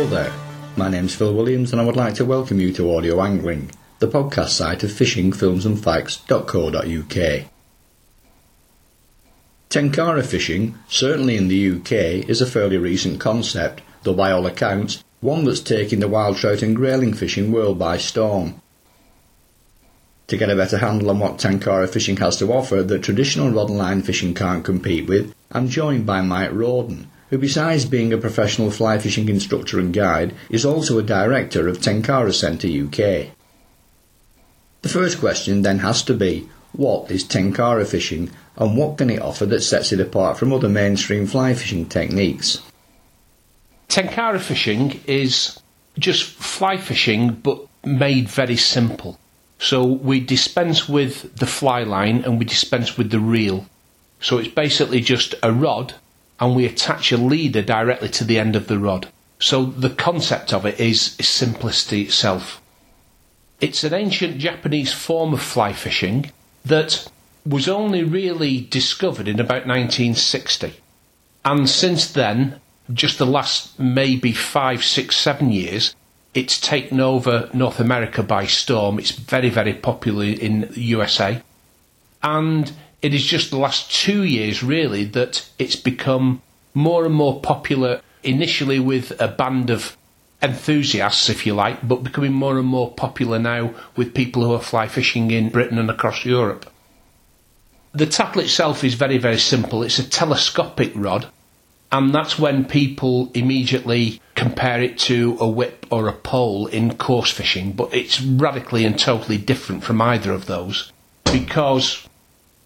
Hello there, my name's Phil Williams and I would like to welcome you to Audio Angling, the podcast site of fishingfilmsandfacts.co.uk. Tenkara fishing, certainly in the UK, is a fairly recent concept, though by all accounts, one that's taking the wild trout and grayling fishing world by storm. To get a better handle on what Tenkara fishing has to offer that traditional rod and line fishing can't compete with, I'm joined by Mike Roden, who besides being a professional fly fishing instructor and guide, is also a director of Tenkara Centre UK. The first question then has to be, what is Tenkara fishing and what can it offer that sets it apart from other mainstream fly fishing techniques? Tenkara fishing is just fly fishing but made very simple. So we dispense with the fly line and we dispense with the reel. So it's basically just a rod and we attach a leader directly to the end of the rod. So the concept of it is, simplicity itself. It's an ancient Japanese form of fly fishing that was only really discovered in about 1960. And since then, just the last maybe five, six, seven years, it's taken over North America by storm. It's very, very popular in the USA. And it is just the last two years, really, that it's become more and more popular, initially with a band of enthusiasts, if you like, but becoming more and more popular now with people who are fly fishing in Britain and across Europe. The tackle itself is very, very simple. It's a telescopic rod, and that's when people immediately compare it to a whip or a pole in coarse fishing, but it's radically and totally different from either of those because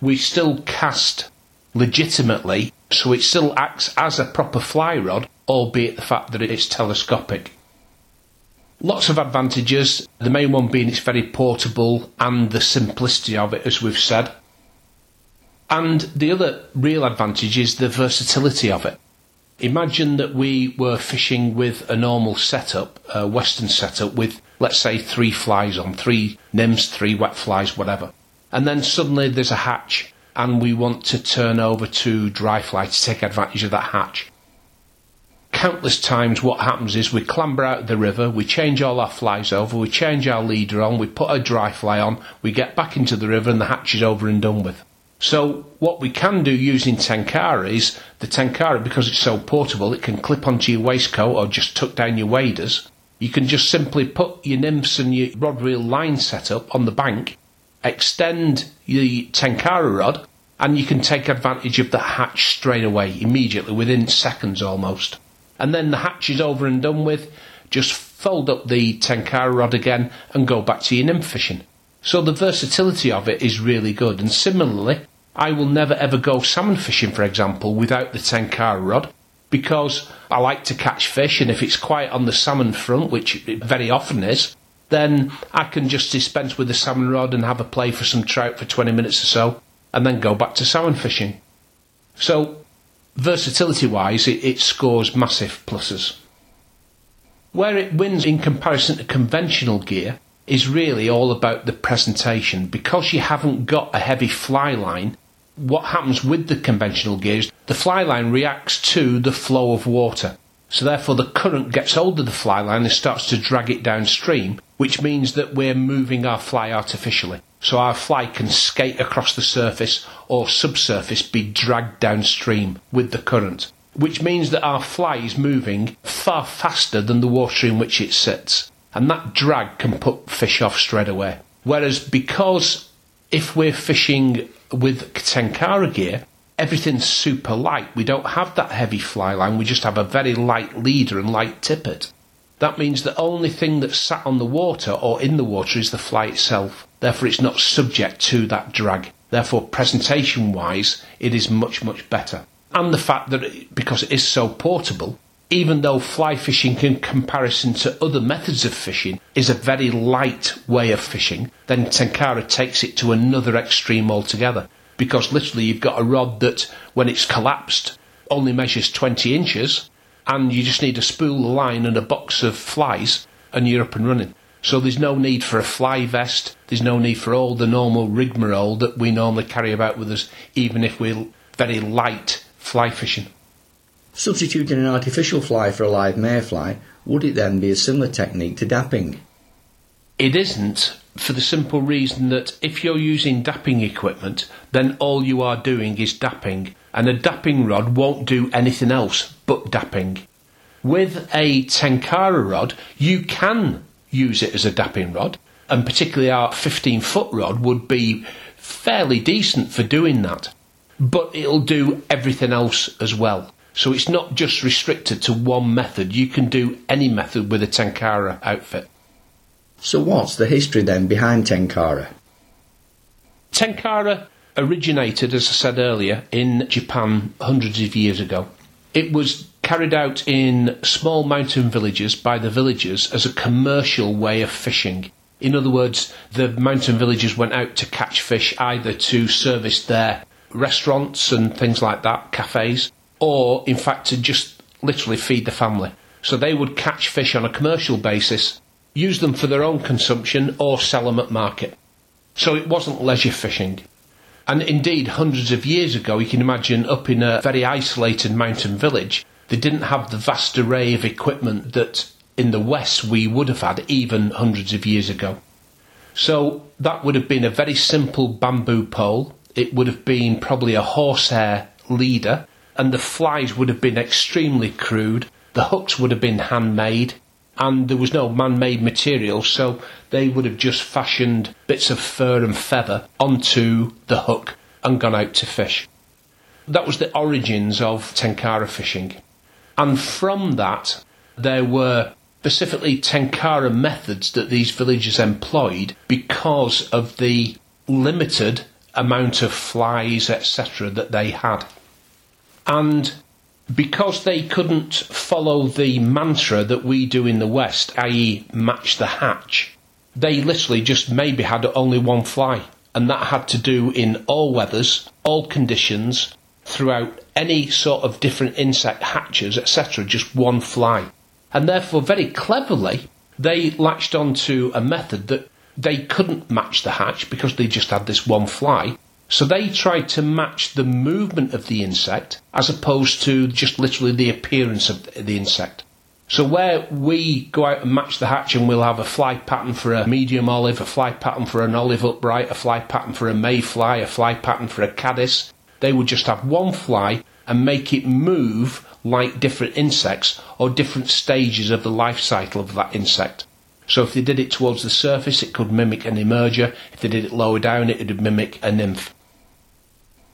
we still cast legitimately, so it still acts as a proper fly rod, albeit the fact that it's telescopic. Lots of advantages, the main one being it's very portable and the simplicity of it, as we've said. And the other real advantage is the versatility of it. Imagine that we were fishing with a normal setup, a Western setup, with let's say three flies on, three nymphs, three wet flies, whatever and then suddenly there's a hatch and we want to turn over to dry fly to take advantage of that hatch. Countless times what happens is we clamber out of the river, we change all our flies over, we change our leader on, we put a dry fly on, we get back into the river and the hatch is over and done with. So what we can do using Tenkara is the Tenkara, because it's so portable, it can clip onto your waistcoat or just tuck down your waders. You can just simply put your nymphs and your rod reel line setup on the bank extend the Tenkara rod, and you can take advantage of the hatch straight away, immediately, within seconds almost. And then the hatch is over and done with, just fold up the Tenkara rod again and go back to your nymph fishing. So the versatility of it is really good. And similarly, I will never ever go salmon fishing, for example, without the Tenkara rod because I like to catch fish, and if it's quiet on the salmon front, which it very often is, then I can just dispense with the salmon rod and have a play for some trout for 20 minutes or so, and then go back to salmon fishing. So, versatility wise, it, it scores massive pluses. Where it wins in comparison to conventional gear is really all about the presentation. Because you haven't got a heavy fly line, what happens with the conventional gear is the fly line reacts to the flow of water. So therefore the current gets hold of the fly line and starts to drag it downstream, which means that we're moving our fly artificially. So our fly can skate across the surface or subsurface be dragged downstream with the current, which means that our fly is moving far faster than the water in which it sits. And that drag can put fish off straight away. Whereas because if we're fishing with Tenkara gear, everything's super light. We don't have that heavy fly line, we just have a very light leader and light tippet. That means the only thing that's sat on the water or in the water is the fly itself. Therefore, it's not subject to that drag. Therefore, presentation wise, it is much, much better. And the fact that it, because it is so portable, even though fly fishing in comparison to other methods of fishing is a very light way of fishing, then Tenkara takes it to another extreme altogether because literally you've got a rod that, when it's collapsed, only measures 20 inches, and you just need a spool of line and a box of flies, and you're up and running. So there's no need for a fly vest. There's no need for all the normal rigmarole that we normally carry about with us, even if we're very light fly fishing. Substituting an artificial fly for a live mayfly, would it then be a similar technique to dapping? It isn't for the simple reason that if you're using dapping equipment, then all you are doing is dapping, and a dapping rod won't do anything else but dapping. With a Tenkara rod, you can use it as a dapping rod, and particularly our 15 foot rod would be fairly decent for doing that. But it'll do everything else as well. So it's not just restricted to one method. You can do any method with a Tenkara outfit. So what's the history then behind Tenkara? Tenkara originated, as I said earlier, in Japan hundreds of years ago. It was carried out in small mountain villages by the villagers as a commercial way of fishing. In other words, the mountain villagers went out to catch fish either to service their restaurants and things like that, cafes, or in fact to just literally feed the family. So they would catch fish on a commercial basis, use them for their own consumption, or sell them at market. So it wasn't leisure fishing. And indeed, hundreds of years ago, you can imagine up in a very isolated mountain village, they didn't have the vast array of equipment that in the West we would have had even hundreds of years ago. So that would have been a very simple bamboo pole. It would have been probably a horsehair leader and the flies would have been extremely crude, the hooks would have been handmade, and there was no man made material, so they would have just fashioned bits of fur and feather onto the hook and gone out to fish. That was the origins of Tenkara fishing. And from that, there were specifically Tenkara methods that these villagers employed because of the limited amount of flies, etc., that they had. And because they couldn't follow the mantra that we do in the West, i.e., match the hatch, they literally just maybe had only one fly. And that had to do in all weathers, all conditions, throughout any sort of different insect hatches, etc., just one fly. And therefore, very cleverly, they latched onto a method that they couldn't match the hatch because they just had this one fly. So they tried to match the movement of the insect as opposed to just literally the appearance of the insect. So where we go out and match the hatch and we'll have a fly pattern for a medium olive, a fly pattern for an olive upright, a fly pattern for a mayfly, a fly pattern for a caddis, they would just have one fly and make it move like different insects or different stages of the life cycle of that insect. So if they did it towards the surface, it could mimic an emerger. If they did it lower down, it would mimic a nymph.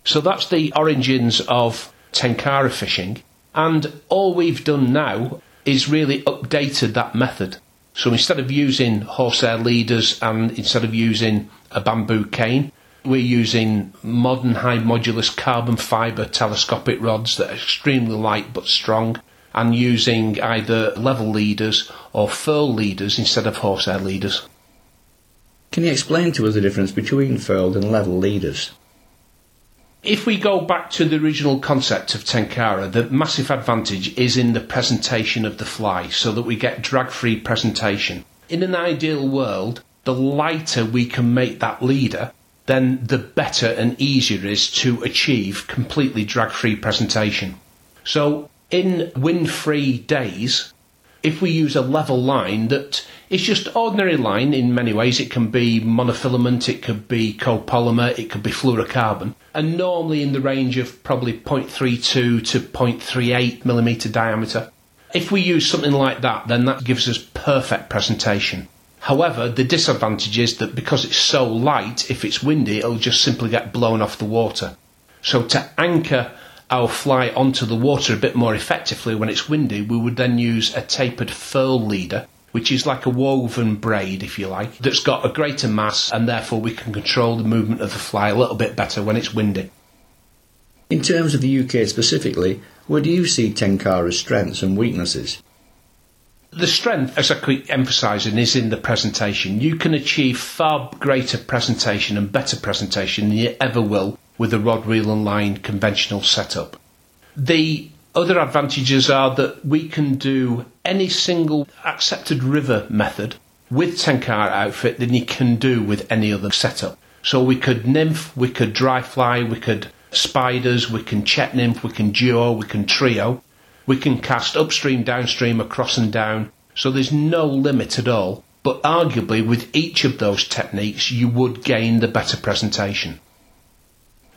So that's the origins of Tenkara fishing. And all we've done now is really updated that method. So instead of using horsehair leaders and instead of using a bamboo cane, we're using modern high modulus carbon fibre telescopic rods that are extremely light but strong and using either level leaders or furl leaders instead of horsehair leaders. Can you explain to us the difference between furled and level leaders? If we go back to the original concept of Tenkara, the massive advantage is in the presentation of the fly so that we get drag free presentation. In an ideal world, the lighter we can make that leader, then the better and easier it is to achieve completely drag free presentation. So in wind-free days, if we use a level line that is just ordinary line in many ways, it can be monofilament, it could be copolymer, it could be fluorocarbon, and normally in the range of probably 0.32 to 0.38 millimeter diameter. If we use something like that, then that gives us perfect presentation. However, the disadvantage is that because it's so light, if it's windy, it'll just simply get blown off the water. So to anchor our fly onto the water a bit more effectively when it's windy, we would then use a tapered furl leader, which is like a woven braid, if you like, that's got a greater mass and therefore we can control the movement of the fly a little bit better when it's windy. In terms of the UK specifically, where do you see Tenkara's strengths and weaknesses? The strength, as I keep emphasising, is in the presentation. You can achieve far greater presentation and better presentation than you ever will with the rod, reel and line conventional setup. The other advantages are that we can do any single accepted river method with Tenkara outfit than you can do with any other setup. So we could nymph, we could dry fly, we could spiders, we can Czech nymph, we can duo, we can trio. We can cast upstream, downstream, across and down. So there's no limit at all. But arguably, with each of those techniques, you would gain the better presentation.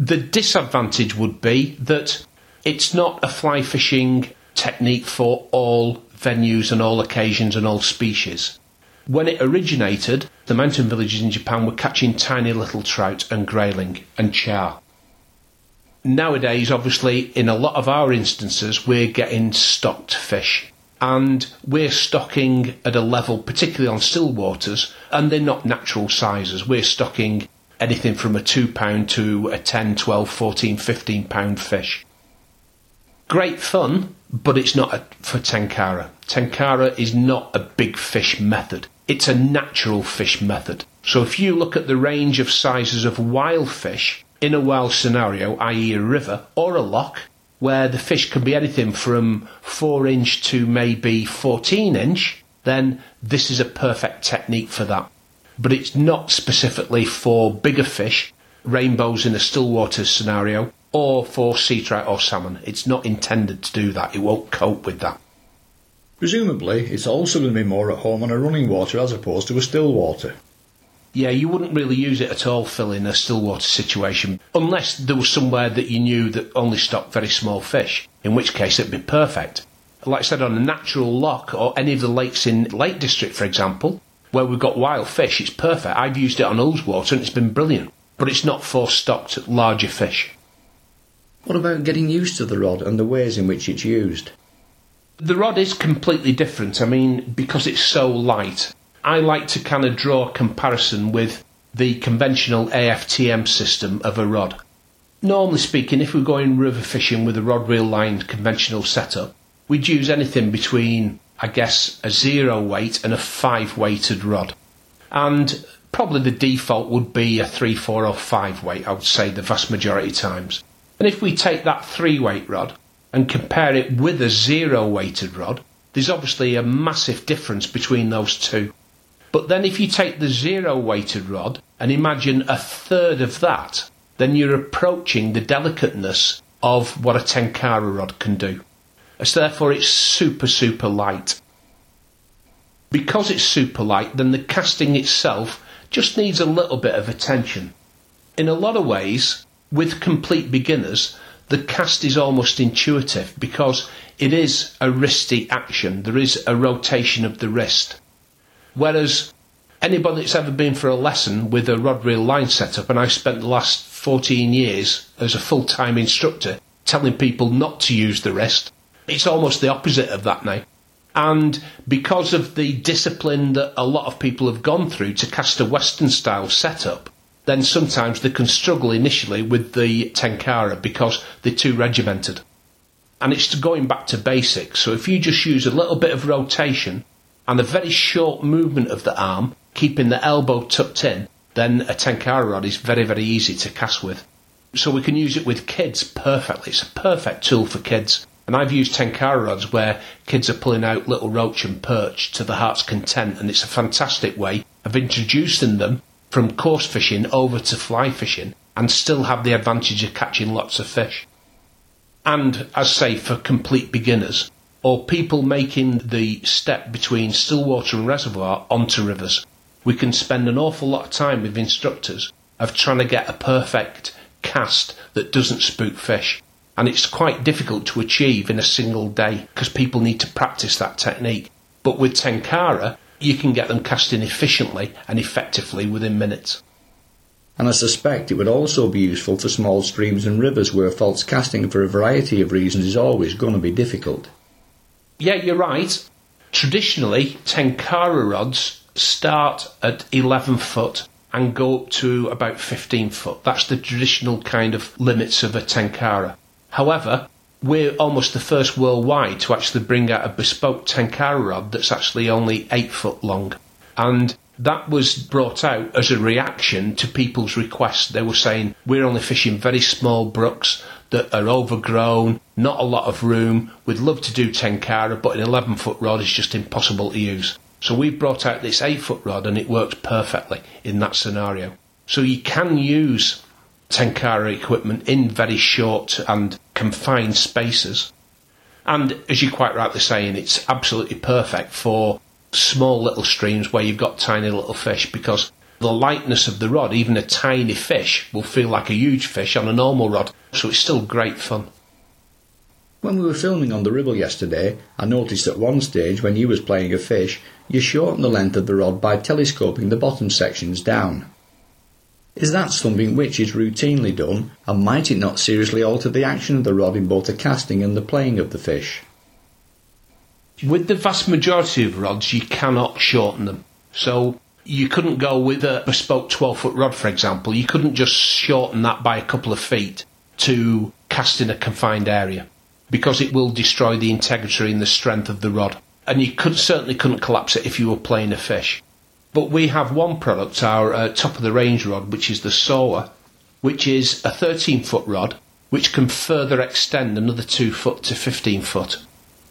The disadvantage would be that it's not a fly fishing technique for all venues and all occasions and all species. When it originated, the mountain villages in Japan were catching tiny little trout and grayling and char. Nowadays, obviously, in a lot of our instances, we're getting stocked fish and we're stocking at a level, particularly on still waters, and they're not natural sizes. We're stocking anything from a two pound to a 10, 12, 14, 15 pound fish. Great fun, but it's not a, for tenkara. Tenkara is not a big fish method. It's a natural fish method. So if you look at the range of sizes of wild fish in a wild scenario, i.e. a river or a loch, where the fish can be anything from 4 inch to maybe 14 inch, then this is a perfect technique for that. But it's not specifically for bigger fish, rainbows in a still waters scenario, or for sea trout or salmon. It's not intended to do that. It won't cope with that. Presumably, it's also going to be more at home on a running water as opposed to a still water. Yeah, you wouldn't really use it at all, Phil, in a still water situation, unless there was somewhere that you knew that only stocked very small fish, in which case it'd be perfect. Like I said, on a natural loch or any of the lakes in Lake District, for example, where we've got wild fish, it's perfect. I've used it on Ullswater and it's been brilliant, but it's not for stocked larger fish. What about getting used to the rod and the ways in which it's used? The rod is completely different. I mean, because it's so light, I like to kind of draw a comparison with the conventional AFTM system of a rod. Normally speaking, if we're going river fishing with a rod reel lined conventional setup, we'd use anything between, I guess, a zero weight and a five weighted rod. And probably the default would be a three, four, or five weight, I would say, the vast majority of times. And if we take that three weight rod and compare it with a zero weighted rod, there's obviously a massive difference between those two. But then if you take the zero weighted rod and imagine a third of that, then you're approaching the delicateness of what a Tenkara rod can do. So therefore it's super, super light. Because it's super light, then the casting itself just needs a little bit of attention. In a lot of ways, with complete beginners, the cast is almost intuitive because it is a wristy action. There is a rotation of the wrist. Whereas anybody that's ever been for a lesson with a rod reel line setup, and I've spent the last 14 years as a full time instructor telling people not to use the wrist, it's almost the opposite of that now. And because of the discipline that a lot of people have gone through to cast a Western style setup, then sometimes they can struggle initially with the Tenkara because they're too regimented. And it's going back to basics. So if you just use a little bit of rotation and a very short movement of the arm, keeping the elbow tucked in, then a tenkara rod is very, very easy to cast with. So we can use it with kids perfectly. It's a perfect tool for kids. And I've used tenkara rods where kids are pulling out little roach and perch to the heart's content, and it's a fantastic way of introducing them from coarse fishing over to fly fishing and still have the advantage of catching lots of fish. And as say for complete beginners, or people making the step between still water and reservoir onto rivers. We can spend an awful lot of time with instructors of trying to get a perfect cast that doesn't spook fish. And it's quite difficult to achieve in a single day because people need to practice that technique. But with Tenkara, you can get them casting efficiently and effectively within minutes. And I suspect it would also be useful for small streams and rivers where false casting for a variety of reasons is always going to be difficult yeah, you're right. Traditionally, Tenkara rods start at 11 foot and go up to about 15 foot. That's the traditional kind of limits of a Tenkara. However, we're almost the first worldwide to actually bring out a bespoke Tenkara rod that's actually only 8 foot long. And that was brought out as a reaction to people's requests. They were saying, we're only fishing very small brooks that are overgrown, not a lot of room. We'd love to do Tenkara, but an 11 foot rod is just impossible to use. So we've brought out this 8 foot rod and it works perfectly in that scenario. So you can use Tenkara equipment in very short and confined spaces. And as you're quite rightly saying, it's absolutely perfect for small little streams where you've got tiny little fish because the lightness of the rod, even a tiny fish, will feel like a huge fish on a normal rod. So it's still great fun. When we were filming on the Ribble yesterday, I noticed at one stage when you was playing a fish, you shortened the length of the rod by telescoping the bottom sections down. Is that something which is routinely done, and might it not seriously alter the action of the rod in both the casting and the playing of the fish? With the vast majority of rods, you cannot shorten them. So you couldn't go with a bespoke 12 foot rod, for example. You couldn't just shorten that by a couple of feet to cast in a confined area because it will destroy the integrity and the strength of the rod. And you could certainly couldn't collapse it if you were playing a fish. But we have one product, our uh, top of the range rod, which is the Soa, which is a 13 foot rod, which can further extend another 2 foot to 15 foot.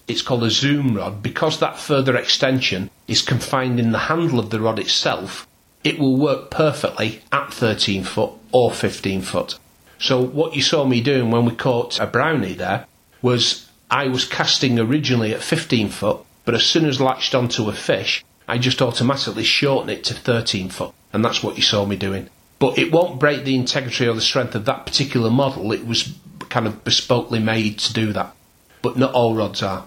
It's called a zoom rod. Because that further extension is confined in the handle of the rod itself, it will work perfectly at 13 foot or 15 foot. So what you saw me doing when we caught a brownie there was I was casting originally at 15 foot, but as soon as latched onto a fish, I just automatically shorten it to 13 foot, and that's what you saw me doing. But it won't break the integrity or the strength of that particular model. It was kind of bespokely made to do that, but not all rods are.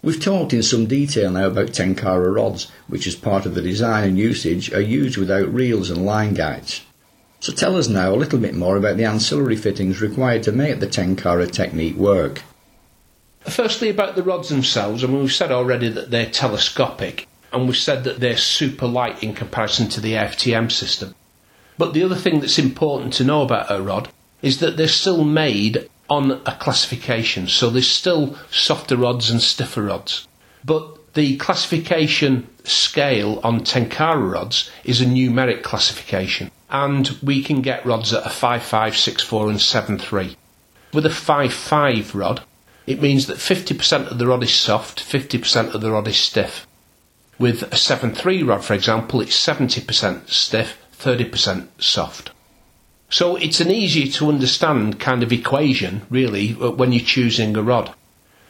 We've talked in some detail now about Tenkara rods, which as part of the design and usage are used without reels and line guides. So tell us now a little bit more about the ancillary fittings required to make the Tenkara technique work. Firstly, about the rods themselves, I mean, we've said already that they're telescopic, and we've said that they're super light in comparison to the AFTM system. But the other thing that's important to know about a rod is that they're still made on a classification, so there's still softer rods and stiffer rods. But the classification scale on Tenkara rods is a numeric classification and we can get rods at a 5.5, 6.4 and 7.3. With a 5.5 rod, it means that 50% of the rod is soft, 50% of the rod is stiff. With a 7.3 rod, for example, it's 70% stiff, 30% soft. So it's an easy to understand kind of equation, really, uh, when you're choosing a rod.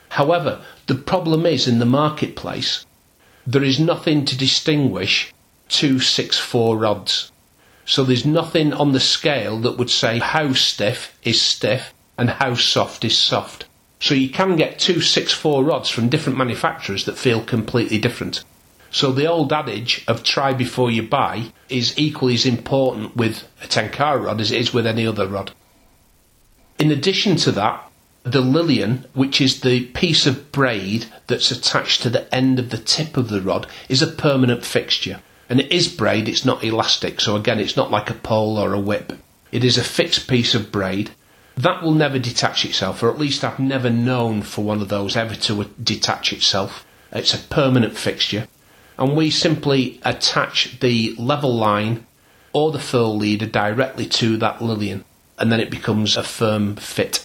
However, the problem is in the marketplace, there is nothing to distinguish two 6.4 rods. So there's nothing on the scale that would say how stiff is stiff and how soft is soft. So you can get two 6.4 rods from different manufacturers that feel completely different. So the old adage of try before you buy is equally as important with a Tenkara rod as it is with any other rod. In addition to that, the Lillian, which is the piece of braid that's attached to the end of the tip of the rod, is a permanent fixture. And it is braid, it's not elastic, so again, it's not like a pole or a whip. It is a fixed piece of braid. That will never detach itself, or at least I've never known for one of those ever to detach itself. It's a permanent fixture. And we simply attach the level line or the furl leader directly to that Lillian, and then it becomes a firm fit.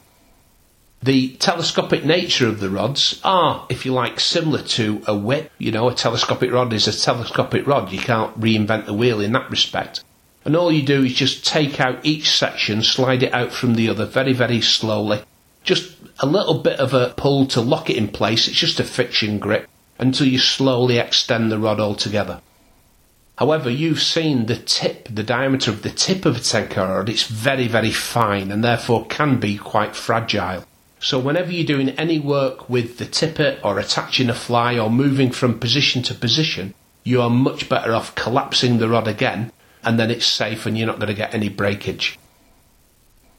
The telescopic nature of the rods are, if you like, similar to a whip. You know, a telescopic rod is a telescopic rod. You can't reinvent the wheel in that respect. And all you do is just take out each section, slide it out from the other very, very slowly. Just a little bit of a pull to lock it in place. It's just a friction grip until you slowly extend the rod altogether. However, you've seen the tip, the diameter of the tip of a Tenkara rod. It's very, very fine and therefore can be quite fragile. So whenever you're doing any work with the tippet or attaching a fly or moving from position to position, you are much better off collapsing the rod again and then it's safe and you're not going to get any breakage.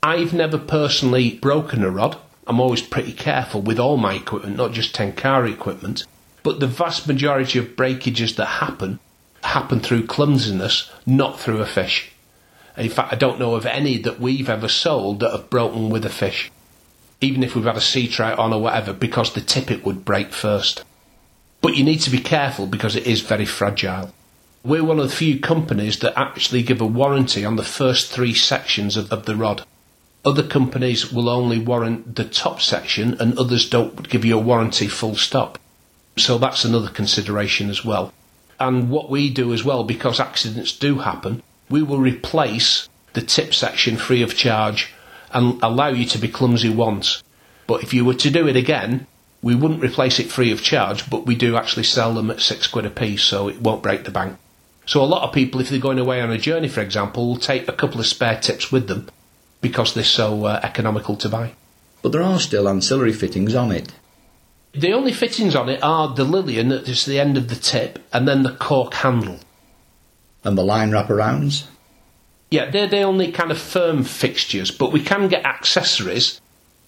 I've never personally broken a rod. I'm always pretty careful with all my equipment, not just Tenkara equipment. But the vast majority of breakages that happen happen through clumsiness, not through a fish. In fact, I don't know of any that we've ever sold that have broken with a fish even if we've had a sea trout on or whatever, because the tippet would break first. But you need to be careful because it is very fragile. We're one of the few companies that actually give a warranty on the first three sections of, of the rod. Other companies will only warrant the top section and others don't give you a warranty full stop. So that's another consideration as well. And what we do as well, because accidents do happen, we will replace the tip section free of charge and allow you to be clumsy once. But if you were to do it again, We wouldn't replace it free of charge, but we do actually sell them at six quid a piece, so it won't break the bank. So a lot of people, if they're going away on a journey, for example, will take a couple of spare tips with them because they're so uh, economical to buy. But there are still ancillary fittings on it. The only fittings on it are the Lillian that is the end of the tip and then the cork handle. And the line wraparounds? Yeah, they're the only kind of firm fixtures, but we can get accessories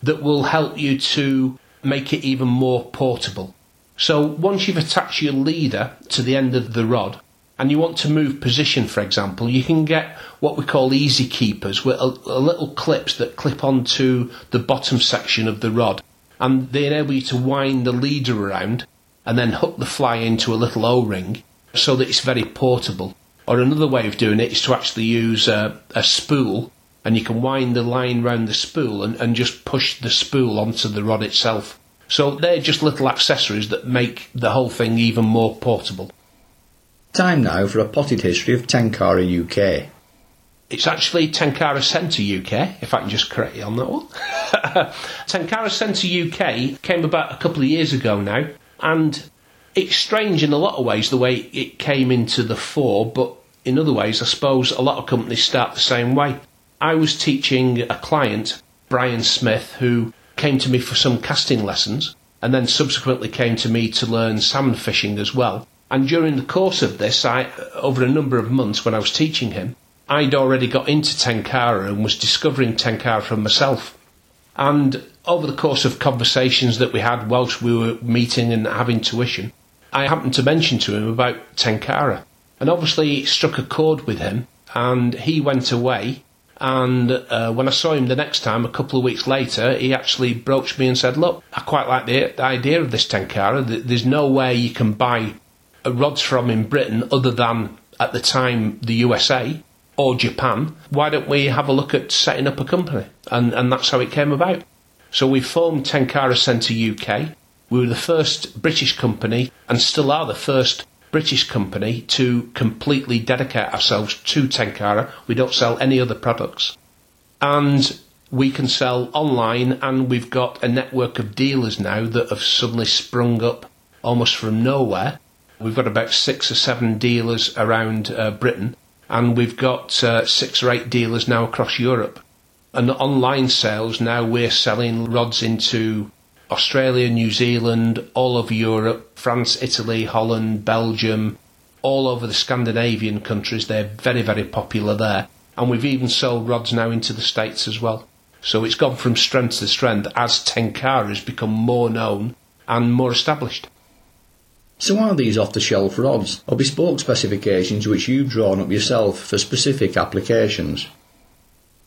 that will help you to make it even more portable. So once you've attached your leader to the end of the rod, and you want to move position, for example, you can get what we call easy keepers, with a, a little clips that clip onto the bottom section of the rod, and they enable you to wind the leader around and then hook the fly into a little O-ring so that it's very portable. Or another way of doing it is to actually use a, a spool and you can wind the line round the spool and, and just push the spool onto the rod itself. So they're just little accessories that make the whole thing even more portable. Time now for a potted history of Tenkara UK. It's actually Tenkara Centre UK, if I can just correct you on that one. Tenkara Centre UK came about a couple of years ago now, and it's strange in a lot of ways the way it came into the fore, but in other ways, I suppose a lot of companies start the same way. I was teaching a client, Brian Smith, who came to me for some casting lessons and then subsequently came to me to learn salmon fishing as well. And during the course of this, I, over a number of months when I was teaching him, I'd already got into Tenkara and was discovering Tenkara for myself. And over the course of conversations that we had whilst we were meeting and having tuition, I happened to mention to him about Tenkara. And obviously it struck a chord with him, and he went away. And uh, when I saw him the next time, a couple of weeks later, he actually broached me and said, Look, I quite like the, the idea of this Tenkara. There's no way you can buy rods from in Britain other than at the time the USA or Japan, why don't we have a look at setting up a company? And, and that's how it came about. So we formed Tenkara Centre UK. We were the first British company and still are the first British company to completely dedicate ourselves to Tenkara. We don't sell any other products. And we can sell online and we've got a network of dealers now that have suddenly sprung up almost from nowhere We've got about six or seven dealers around uh, Britain, and we've got uh, six or eight dealers now across Europe. And online sales now we're selling rods into Australia, New Zealand, all over Europe, France, Italy, Holland, Belgium, all over the Scandinavian countries. They're very, very popular there. And we've even sold rods now into the States as well. So it's gone from strength to strength as Tenkara has become more known and more established. So are these off-the-shelf rods or bespoke specifications which you've drawn up yourself for specific applications?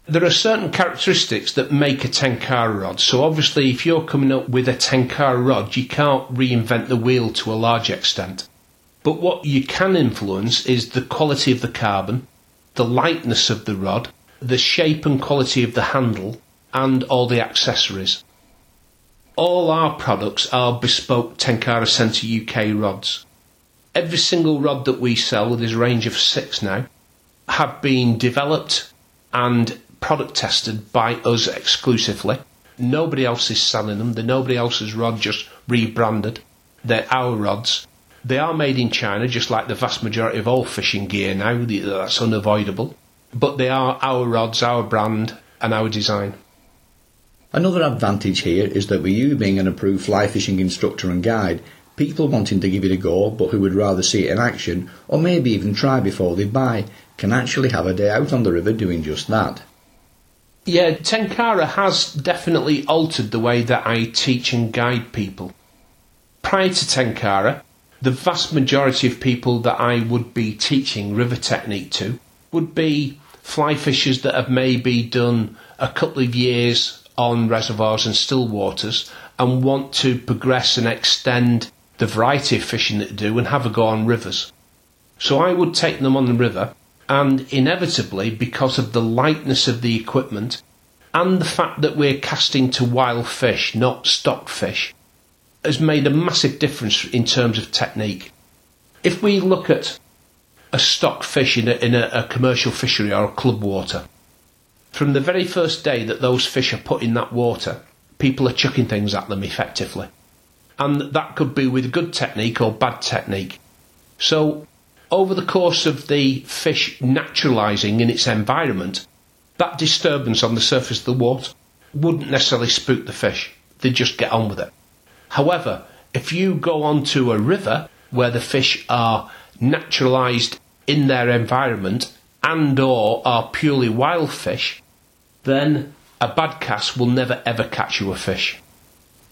There are certain characteristics that make a Tenkara rod. So obviously if you're coming up with a Tenkara rod, you can't reinvent the wheel to a large extent. But what you can influence is the quality of the carbon, the lightness of the rod, the shape and quality of the handle, and all the accessories all our products are bespoke Tenkara Centre UK rods. Every single rod that we sell, there's this range of six now, have been developed and product tested by us exclusively. Nobody else is selling them. They're nobody else's rod, just rebranded. They're our rods. They are made in China, just like the vast majority of all fishing gear now. That's unavoidable. But they are our rods, our brand, and our design. Another advantage here is that with you being an approved fly fishing instructor and guide, people wanting to give it a go but who would rather see it in action or maybe even try before they buy can actually have a day out on the river doing just that. Yeah, Tenkara has definitely altered the way that I teach and guide people. Prior to Tenkara, the vast majority of people that I would be teaching river technique to would be fly fishers that have maybe done a couple of years on reservoirs and still waters and want to progress and extend the variety of fishing that they do and have a go on rivers. So I would take them on the river and inevitably because of the lightness of the equipment and the fact that we're casting to wild fish, not stock fish, has made a massive difference in terms of technique. If we look at a stock fish in a, in a, a commercial fishery or a club water, from the very first day that those fish are put in that water, people are chucking things at them effectively. And that could be with good technique or bad technique. So, over the course of the fish naturalising in its environment, that disturbance on the surface of the water wouldn't necessarily spook the fish. They'd just get on with it. However, if you go onto a river where the fish are naturalised in their environment and or are purely wild fish, then a bad cast will never ever catch you a fish.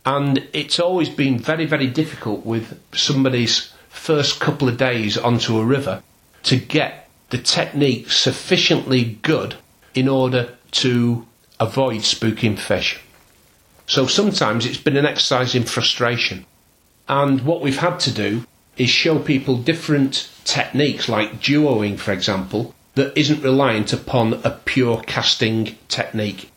And it's always been very, very difficult with somebody's first couple of days onto a river to get the technique sufficiently good in order to avoid spooking fish. So sometimes it's been an exercise in frustration. And what we've had to do is show people different techniques, like duoing, for example, that isn't reliant upon a pure casting technique.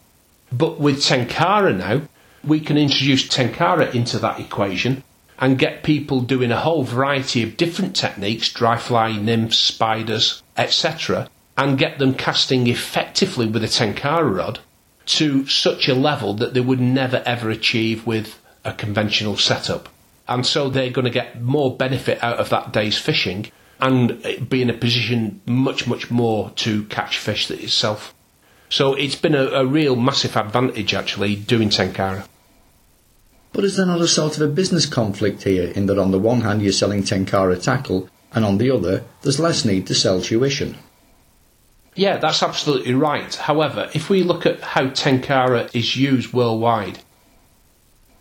But with Tenkara now, we can introduce Tenkara into that equation and get people doing a whole variety of different techniques, dry fly, nymphs, spiders, etc., and get them casting effectively with a Tenkara rod to such a level that they would never ever achieve with a conventional setup. And so they're going to get more benefit out of that day's fishing and be in a position much, much more to catch fish that itself. So it's been a, a real massive advantage actually doing Tenkara. But is there not a sort of a business conflict here in that on the one hand you're selling Tenkara tackle and on the other there's less need to sell tuition? Yeah, that's absolutely right. However, if we look at how Tenkara is used worldwide,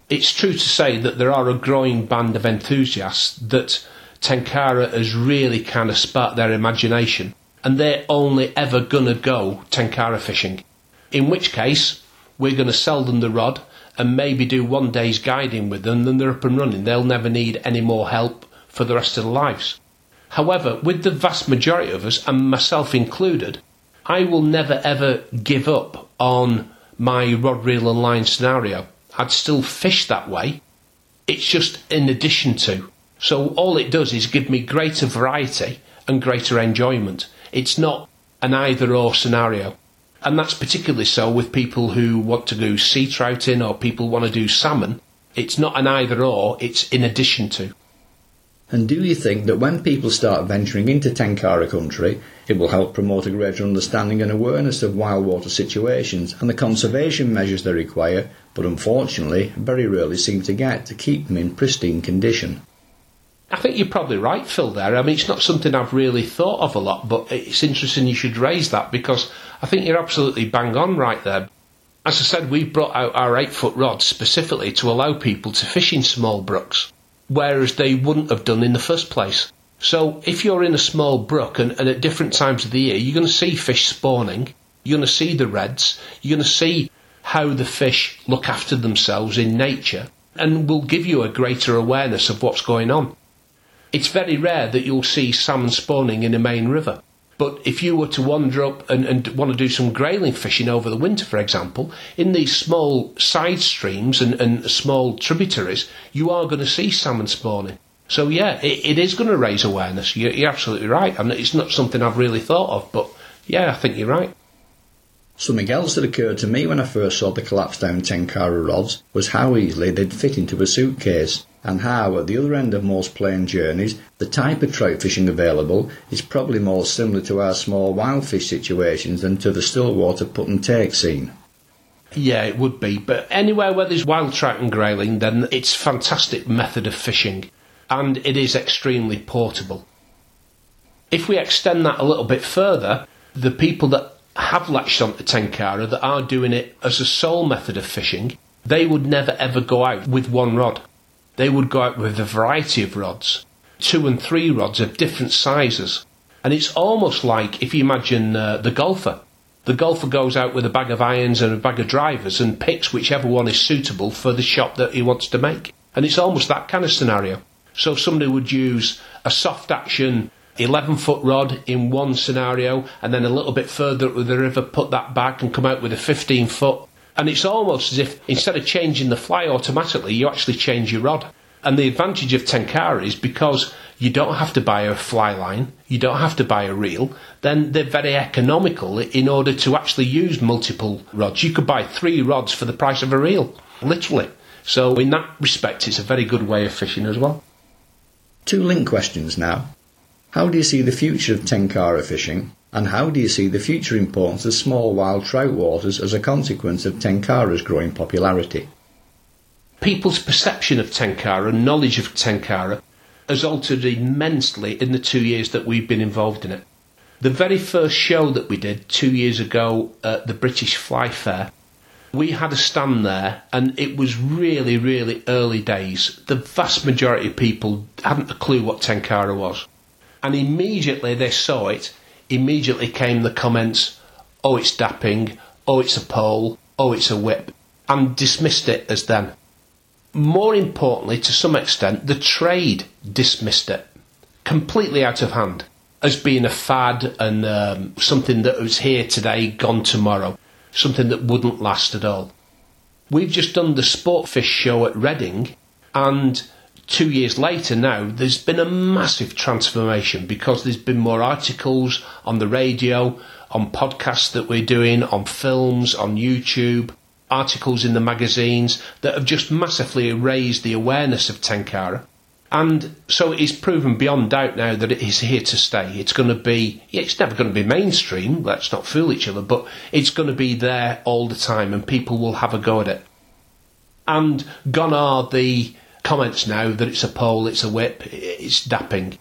it's true to say that there are a growing band of enthusiasts that Tenkara has really kind of sparked their imagination and they're only ever going to go Tenkara fishing. In which case, we're going to sell them the rod and maybe do one day's guiding with them, then they're up and running. They'll never need any more help for the rest of their lives. However, with the vast majority of us, and myself included, I will never ever give up on my rod, reel, and line scenario. I'd still fish that way. It's just in addition to. So all it does is give me greater variety and greater enjoyment. It's not an either or scenario. And that's particularly so with people who want to do sea trouting or people want to do salmon. It's not an either or, it's in addition to. And do you think that when people start venturing into Tenkara country, it will help promote a greater understanding and awareness of wild water situations and the conservation measures they require, but unfortunately very rarely seem to get to keep them in pristine condition? I think you're probably right, Phil, there. I mean, it's not something I've really thought of a lot, but it's interesting you should raise that because I think you're absolutely bang on right there. As I said, we've brought out our eight foot rods specifically to allow people to fish in small brooks whereas they wouldn't have done in the first place. So if you're in a small brook and, and at different times of the year, you're going to see fish spawning, you're going to see the redds, you're going to see how the fish look after themselves in nature, and will give you a greater awareness of what's going on. It's very rare that you'll see salmon spawning in a main river. But if you were to wander up and, and want to do some grayling fishing over the winter, for example, in these small side streams and, and small tributaries, you are going to see salmon spawning. So yeah, it, it is going to raise awareness. You're, you're absolutely right, and it's not something I've really thought of. But yeah, I think you're right. Something else that occurred to me when I first saw the collapsed down Tenkara rods was how easily they'd fit into a suitcase and how, at the other end of most plane journeys, the type of trout fishing available is probably more similar to our small wild fish situations than to the stillwater put and take scene. Yeah, it would be. But anywhere where there's wild trout and grayling, then it's fantastic method of fishing. And it is extremely portable. If we extend that a little bit further, the people that have latched onto Tenkara that are doing it as a sole method of fishing, they would never ever go out with one rod they would go out with a variety of rods, two and three rods of different sizes. And it's almost like if you imagine uh, the golfer. The golfer goes out with a bag of irons and a bag of drivers and picks whichever one is suitable for the shot that he wants to make. And it's almost that kind of scenario. So somebody would use a soft action 11 foot rod in one scenario and then a little bit further up the river put that back and come out with a 15 foot and it's almost as if instead of changing the fly automatically, you actually change your rod. And the advantage of Tenkara is because you don't have to buy a fly line, you don't have to buy a reel, then they're very economical in order to actually use multiple rods. You could buy three rods for the price of a reel, literally. So, in that respect, it's a very good way of fishing as well. Two link questions now. How do you see the future of tenkara fishing? And how do you see the future importance of small wild trout waters as a consequence of tenkara's growing popularity? People's perception of tenkara and knowledge of tenkara has altered immensely in the two years that we've been involved in it. The very first show that we did two years ago at the British Fly Fair, we had a stand there and it was really, really early days. The vast majority of people hadn't a clue what Tenkara was. And immediately they saw it, immediately came the comments, oh, it's dapping, oh, it's a pole, oh, it's a whip, and dismissed it as then. More importantly, to some extent, the trade dismissed it. Completely out of hand. As being a fad and um, something that was here today, gone tomorrow, something that wouldn't last at all. We've just done the Sportfish show at Reading, and two years later now, there's been a massive transformation because there's been more articles on the radio, on podcasts that we're doing, on films, on YouTube, articles in the magazines that have just massively raised the awareness of Tenkara. And so it's proven beyond doubt now that it is here to stay. It's going to be, it's never going to be mainstream, let's not fool each other, but it's going to be there all the time and people will have a go at it. And gone are the comments now that it's a pole, it's a whip, it's dapping.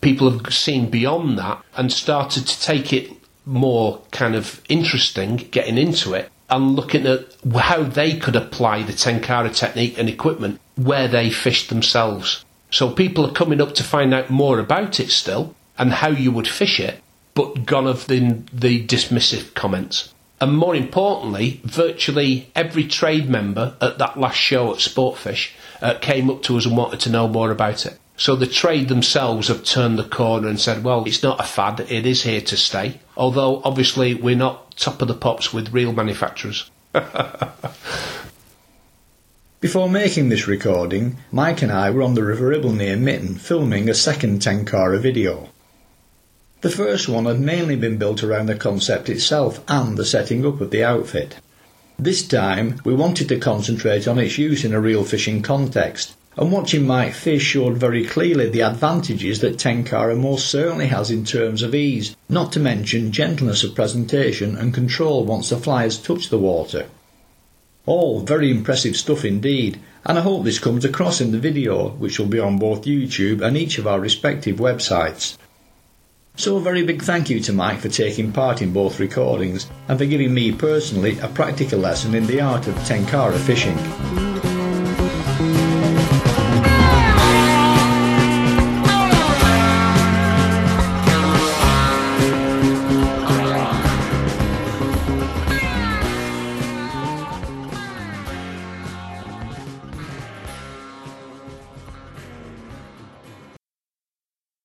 People have seen beyond that and started to take it more kind of interesting, getting into it and looking at how they could apply the Tenkara technique and equipment where they fished themselves. So people are coming up to find out more about it still and how you would fish it, but gone of the, the dismissive comments. And more importantly, virtually every trade member at that last show at Sportfish uh, came up to us and wanted to know more about it. So the trade themselves have turned the corner and said, well, it's not a fad, it is here to stay. Although obviously we're not top of the pops with real manufacturers. Before making this recording, Mike and I were on the River Ribble near Mitton filming a second Tenkara video. The first one had mainly been built around the concept itself and the setting up of the outfit. This time, we wanted to concentrate on its use in a real fishing context, and watching Mike fish showed very clearly the advantages that Tenkara most certainly has in terms of ease, not to mention gentleness of presentation and control once the flies touch the water. All very impressive stuff indeed, and I hope this comes across in the video, which will be on both YouTube and each of our respective websites. So a very big thank you to Mike for taking part in both recordings and for giving me personally a practical lesson in the art of Tenkara fishing.